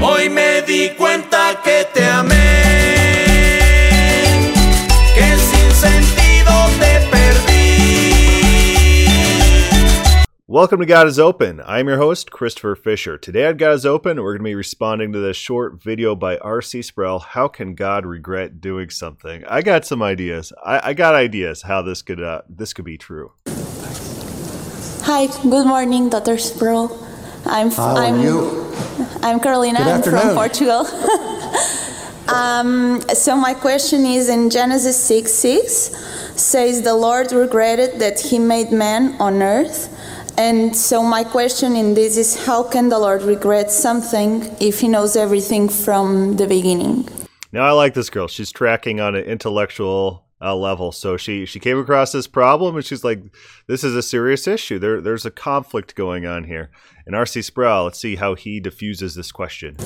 Hoy me di cuenta que te amé, que sin sentido te perdí. Welcome to God is Open. I'm your host, Christopher Fisher. Today at God is Open, we're going to be responding to this short video by R.C. Sproul, How Can God Regret Doing Something? I got some ideas. I, I got ideas how this could uh, this could be true. Hi, good morning, Dr. Sproul. I'm How I'm, are you? I'm Carolina. Good I'm from. Portugal. um, so my question is in Genesis 6 6 says the Lord regretted that he made man on earth. And so my question in this is how can the Lord regret something if he knows everything from the beginning? Now I like this girl. She's tracking on an intellectual level. So she she came across this problem and she's like, "This is a serious issue. There there's a conflict going on here." And R.C. Sproul, let's see how he diffuses this question.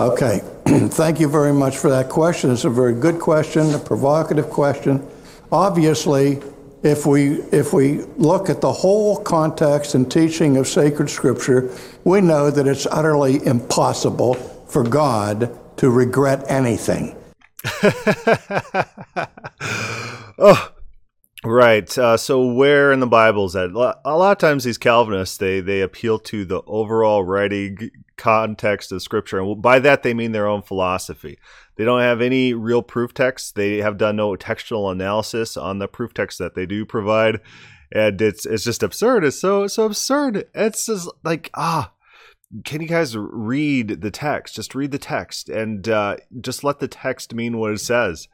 Okay, thank you very much for that question. It's a very good question, a provocative question. Obviously, if we if we look at the whole context and teaching of sacred scripture, we know that it's utterly impossible for God to regret anything. oh, right. Uh, so where in the Bible is that? A lot of times these Calvinists they they appeal to the overall writing context of Scripture, and by that they mean their own philosophy. They don't have any real proof text. They have done no textual analysis on the proof text that they do provide, and it's it's just absurd. It's so so absurd. It's just like ah can you guys read the text? Just read the text and uh, just let the text mean what it says.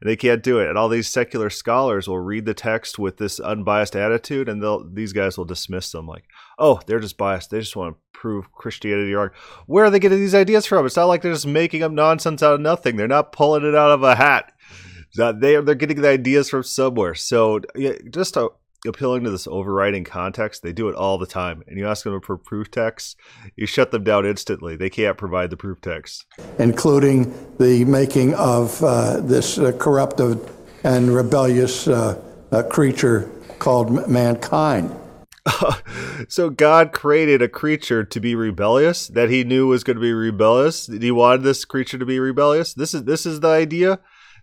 And they can't do it. And all these secular scholars will read the text with this unbiased attitude, and they'll these guys will dismiss them like, "Oh, they're just biased. They just want to prove Christianity wrong." Where are they getting these ideas from? It's not like they're just making up nonsense out of nothing. They're not pulling it out of a hat. They they're getting the ideas from somewhere. So just a appealing to this overriding context. They do it all the time. And you ask them for proof text, you shut them down instantly. They can't provide the proof text. including the making of uh, this uh, corruptive and rebellious uh, uh, creature called m- mankind. so God created a creature to be rebellious that he knew was going to be rebellious. He wanted this creature to be rebellious. This is this is the idea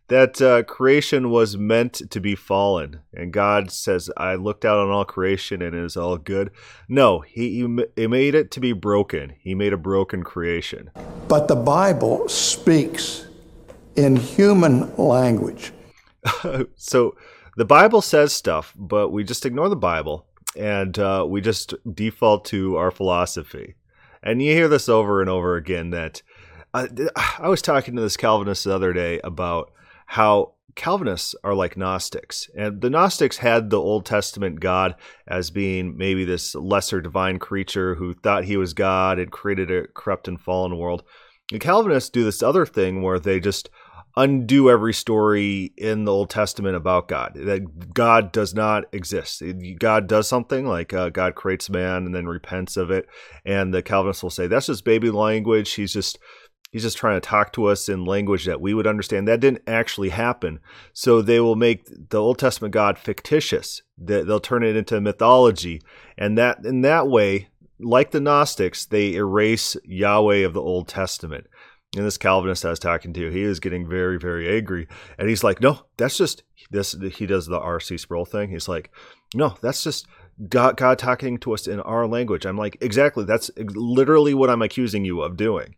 that uh, creation was meant to be fallen, and God says, "I looked out on all creation, and it is all good." No, he, he made it to be broken. He made a broken creation. But the Bible speaks in human language. so the Bible says stuff, but we just ignore the Bible and uh, we just default to our philosophy. And you hear this over and over again. That uh, I was talking to this Calvinist the other day about how Calvinists are like Gnostics, and the Gnostics had the Old Testament God as being maybe this lesser divine creature who thought he was God and created a corrupt and fallen world. The Calvinists do this other thing where they just undo every story in the Old Testament about God. That God does not exist. God does something like uh, God creates man and then repents of it, and the Calvinists will say that's just baby language. He's just he's just trying to talk to us in language that we would understand. That didn't actually happen. So they will make the Old Testament God fictitious. They'll turn it into mythology, and that in that way, like the Gnostics, they erase Yahweh of the Old Testament. And this Calvinist I was talking to, he is getting very, very angry. And he's like, no, that's just this. He does the R.C. Sproul thing. He's like, no, that's just God, God talking to us in our language. I'm like, exactly. That's literally what I'm accusing you of doing.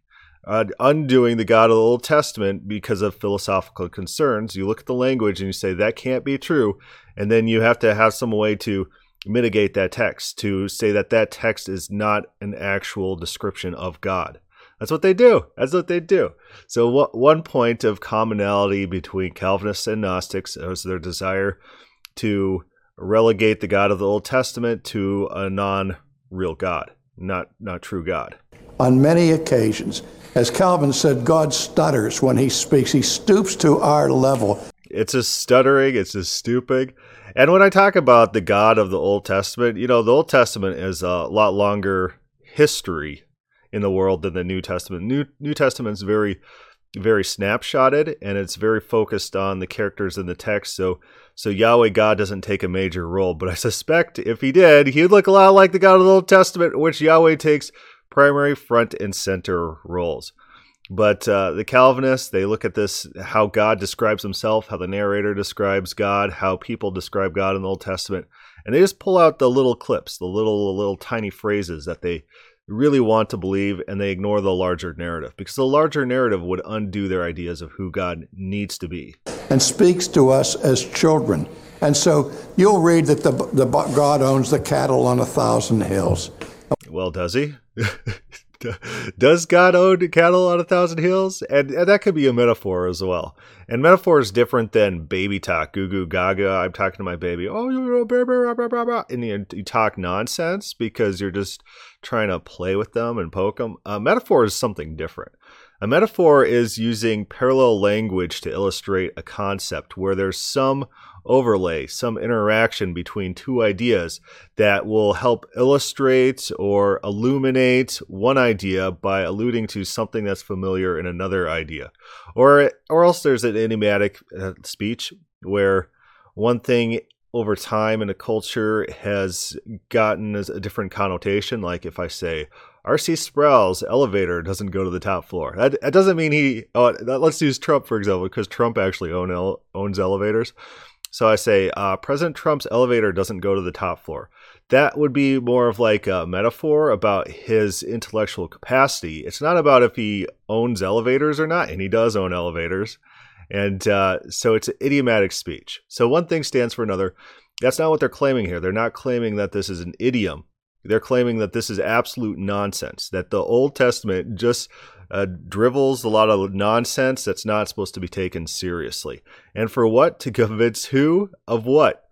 Uh, undoing the God of the Old Testament because of philosophical concerns. You look at the language and you say, that can't be true. And then you have to have some way to mitigate that text, to say that that text is not an actual description of God. That's what they do. That's what they do. So, what, one point of commonality between Calvinists and Gnostics is their desire to relegate the God of the Old Testament to a non-real God, not not true God. On many occasions, as Calvin said, God stutters when he speaks. He stoops to our level. It's just stuttering. It's just stooping. And when I talk about the God of the Old Testament, you know, the Old Testament is a lot longer history in the world than the New Testament. New New Testament's very very snapshotted and it's very focused on the characters in the text. So so Yahweh God doesn't take a major role, but I suspect if he did, he'd look a lot like the God of the Old Testament, which Yahweh takes primary front and center roles. But uh, the Calvinists, they look at this how God describes himself, how the narrator describes God, how people describe God in the Old Testament, and they just pull out the little clips, the little little tiny phrases that they really want to believe, and they ignore the larger narrative because the larger narrative would undo their ideas of who God needs to be. And speaks to us as children. And so you'll read that the, the God owns the cattle on a thousand hills. Well, does he? does God own cattle on a thousand hills? And, and, that could be a metaphor as well. And metaphor is different than baby talk, goo goo gaga. I'm talking to my baby. Oh, you know, baby, blah, blah, blah, blah. and you, you, talk nonsense because you're just trying to play with them and poke them. A metaphor is something different. A metaphor is using parallel language to illustrate a concept where there's some overlay, some interaction between two ideas that will help illustrate or illuminate one idea by alluding to something that's familiar in another idea. Or, or else there's an idiomatic uh, speech where one thing over time in a culture has gotten a different connotation. Like if I say, R.C. Sproul's elevator doesn't go to the top floor. That, that doesn't mean he. Oh, let's use Trump for example, because Trump actually own, owns elevators. So I say, uh, President Trump's elevator doesn't go to the top floor. That would be more of like a metaphor about his intellectual capacity. It's not about if he owns elevators or not, and he does own elevators. And uh, so it's an idiomatic speech. So one thing stands for another. That's not what they're claiming here. They're not claiming that this is an idiom. They're claiming that this is absolute nonsense, that the Old Testament just uh, dribbles a lot of nonsense that's not supposed to be taken seriously. And for what? To convince who of what?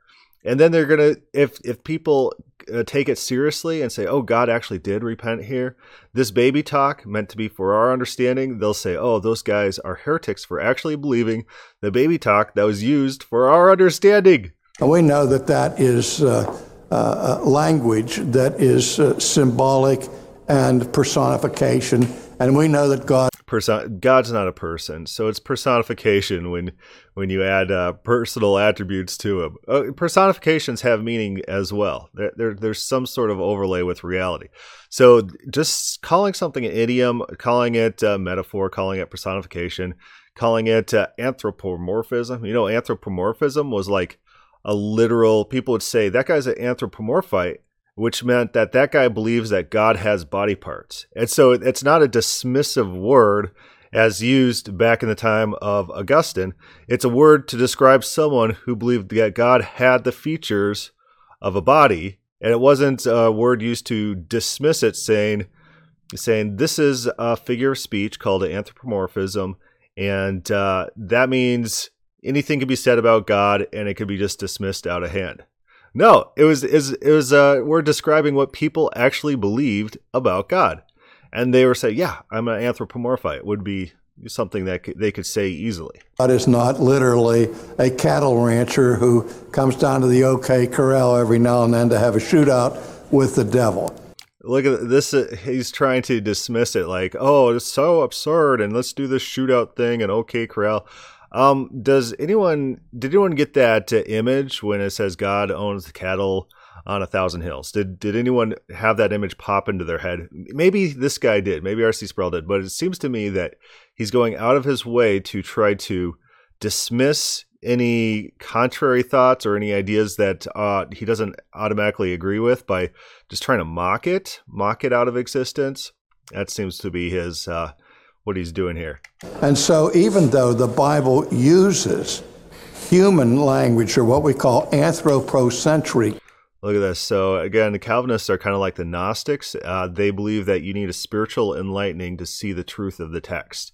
And then they're gonna if if people uh, take it seriously and say, "Oh, God actually did repent here." This baby talk meant to be for our understanding. They'll say, "Oh, those guys are heretics for actually believing the baby talk that was used for our understanding." And we know that that is uh, uh, uh language that is uh, symbolic and personification and we know that God Person, God's not a person, so it's personification when when you add uh, personal attributes to him. Uh, personifications have meaning as well. There, there, there's some sort of overlay with reality. So just calling something an idiom, calling it metaphor, calling it personification, calling it uh, anthropomorphism. You know, anthropomorphism was like a literal. People would say that guy's an anthropomorphite which meant that that guy believes that God has body parts. And so it's not a dismissive word as used back in the time of Augustine. It's a word to describe someone who believed that God had the features of a body. And it wasn't a word used to dismiss it, saying, saying this is a figure of speech called anthropomorphism. And uh, that means anything can be said about God and it could be just dismissed out of hand. No, it was it was uh, we're describing what people actually believed about God, and they were saying, "Yeah, I'm an anthropomorphite." It would be something that they could say easily. God is not literally a cattle rancher who comes down to the OK Corral every now and then to have a shootout with the devil. Look at this. Uh, he's trying to dismiss it like, oh, it's so absurd, and let's do this shootout thing and OK Corral. Um, does anyone did anyone get that uh, image when it says God owns the cattle on a thousand hills? Did did anyone have that image pop into their head? Maybe this guy did. Maybe R.C. Sproul did. But it seems to me that he's going out of his way to try to dismiss any contrary thoughts or any ideas that uh, he doesn't automatically agree with by just trying to mock it, mock it out of existence. That seems to be his uh, what he's doing here. And so, even though the Bible uses human language or what we call anthropocentric, Look at this. So again, the Calvinists are kind of like the Gnostics. Uh, they believe that you need a spiritual enlightening to see the truth of the text.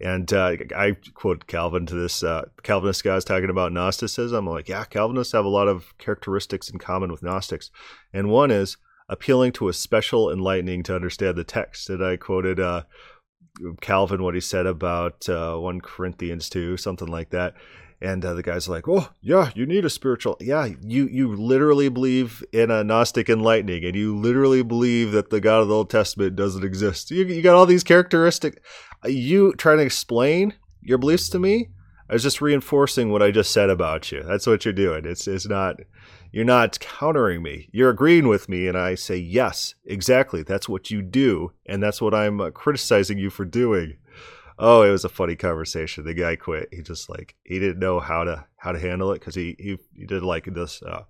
And uh, I quote Calvin to this uh, Calvinist guys talking about Gnosticism. I'm like, yeah, Calvinists have a lot of characteristics in common with Gnostics, and one is appealing to a special enlightening to understand the text. And I quoted uh, Calvin what he said about uh, 1 Corinthians 2, something like that. And uh, the guy's like, "Oh, yeah, you need a spiritual. Yeah, you you literally believe in a Gnostic enlightening, and you literally believe that the God of the Old Testament doesn't exist. You, you got all these characteristics. You trying to explain your beliefs to me? I was just reinforcing what I just said about you. That's what you're doing. It's it's not you're not countering me. You're agreeing with me, and I say yes, exactly. That's what you do, and that's what I'm uh, criticizing you for doing. Oh, it was a funny conversation. The guy quit. He just like he didn't know how to how to handle it because he, he he did like this uh,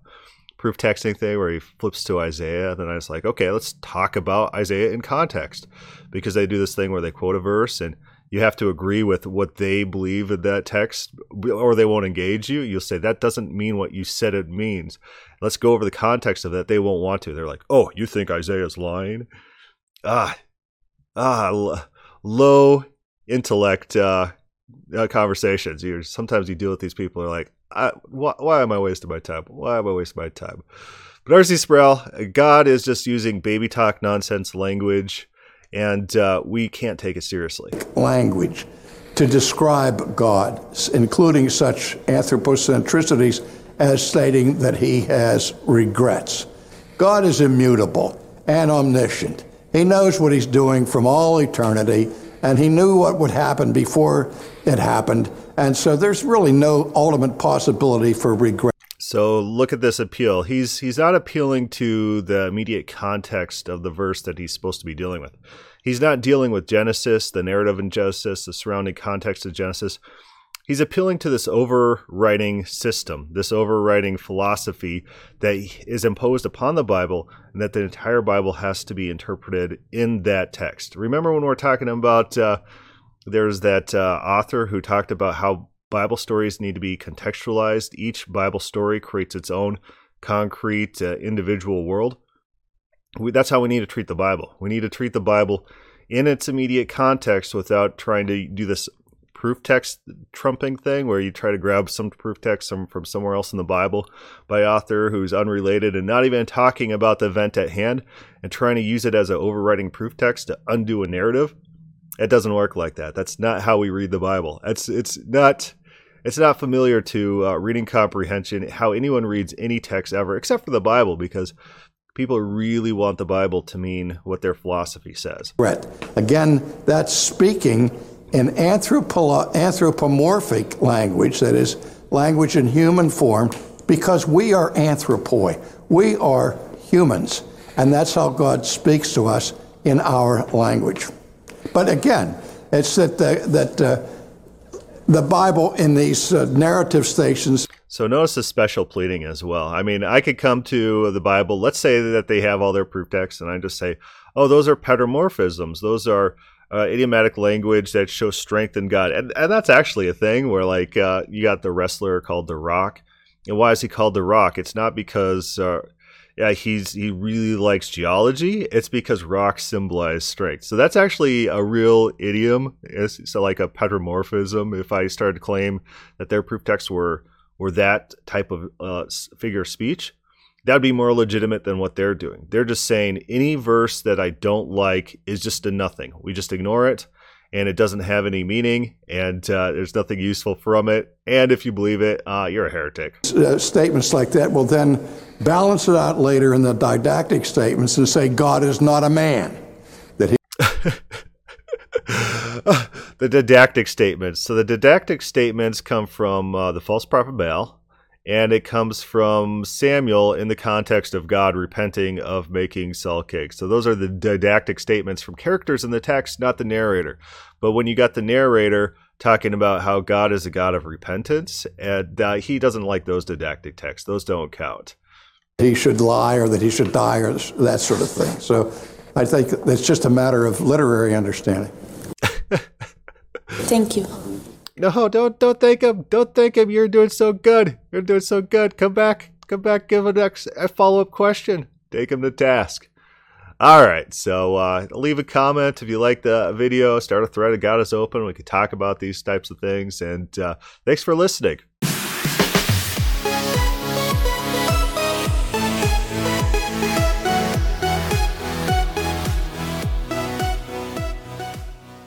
proof texting thing where he flips to Isaiah. Then I was like, okay, let's talk about Isaiah in context because they do this thing where they quote a verse and you have to agree with what they believe in that text or they won't engage you. You'll say, that doesn't mean what you said it means. Let's go over the context of that. They won't want to. They're like, oh, you think Isaiah's lying? Ah, ah, l- low intellect uh, uh, conversations. You sometimes you deal with these people are like, why, why am I wasting my time? Why am I wasting my time? But R.C. Sproul, God is just using baby talk nonsense language, and uh, we can't take it seriously. Language to describe God, including such anthropocentricities as stating that he has regrets. God is immutable and omniscient. He knows what he's doing from all eternity, and he knew what would happen before it happened. And so there's really no ultimate possibility for regret. So look at this appeal. He's he's not appealing to the immediate context of the verse that he's supposed to be dealing with. He's not dealing with Genesis, the narrative in Genesis, the surrounding context of Genesis. He's appealing to this overriding system, this overriding philosophy that is imposed upon the Bible, and that the entire Bible has to be interpreted in that text. Remember when we we're talking about uh, there's that uh, author who talked about how Bible stories need to be contextualized. Each Bible story creates its own concrete uh, individual world. We, that's how we need to treat the Bible. We need to treat the Bible in its immediate context without trying to do this proof text trumping thing where you try to grab some proof text from, from somewhere else in the Bible by author who's unrelated and not even talking about the event at hand and trying to use it as an overriding proof text to undo a narrative. It doesn't work like that. That's not how we read the Bible. It's it's not it's not familiar to uh, reading comprehension how anyone reads any text ever except for the Bible because people really want the Bible to mean what their philosophy says. Right. Again, that's speaking in anthropo- anthropomorphic language, that is, language in human form, because we are anthropoi. We are humans. And that's how God speaks to us in our language. But again, it's that the, that uh, the Bible in these uh, narrative stations. So notice the special pleading as well. I mean, I could come to the Bible. Let's say that they have all their proof texts, and I just say, "Oh, those are petromorphisms. Those are." Uh, idiomatic language that shows strength in God, and, and that's actually a thing where like uh, you got the wrestler called the Rock, and why is he called the Rock? It's not because uh, yeah, he's he really likes geology. It's because rocks symbolize strength. So that's actually a real idiom. It's like a petromorphism. If I started to claim that their proof texts were were that type of uh, figure of speech, that'd be more legitimate than what they're doing. They're just saying any verse that I don't like is just a nothing. We just ignore it and it doesn't have any meaning, and uh, there's nothing useful from it. And if you believe it, uh, you're a heretic. Uh, statements like that will then balance it out later in the didactic statements and say God is not a man. That he. the didactic statements. So the didactic statements come from uh, the false prophet Baal and it comes from Samuel in the context of God repenting of making Saul cakes. So those are the didactic statements from characters in the text, not the narrator. But when you got the narrator talking about how God is a God of repentance, and uh, he doesn't like those didactic texts; those don't count. He should lie, or that he should die, or that sort of thing. So I think it's just a matter of literary understanding. Thank you. No, don't don't thank him. Don't thank him. You're doing so good. You're doing so good. Come back. Come back. Give a next a follow up question. Take him to task. All right. So uh, leave a comment if you like the video. Start a thread. at God is Open. We could talk about these types of things. And uh, thanks for listening.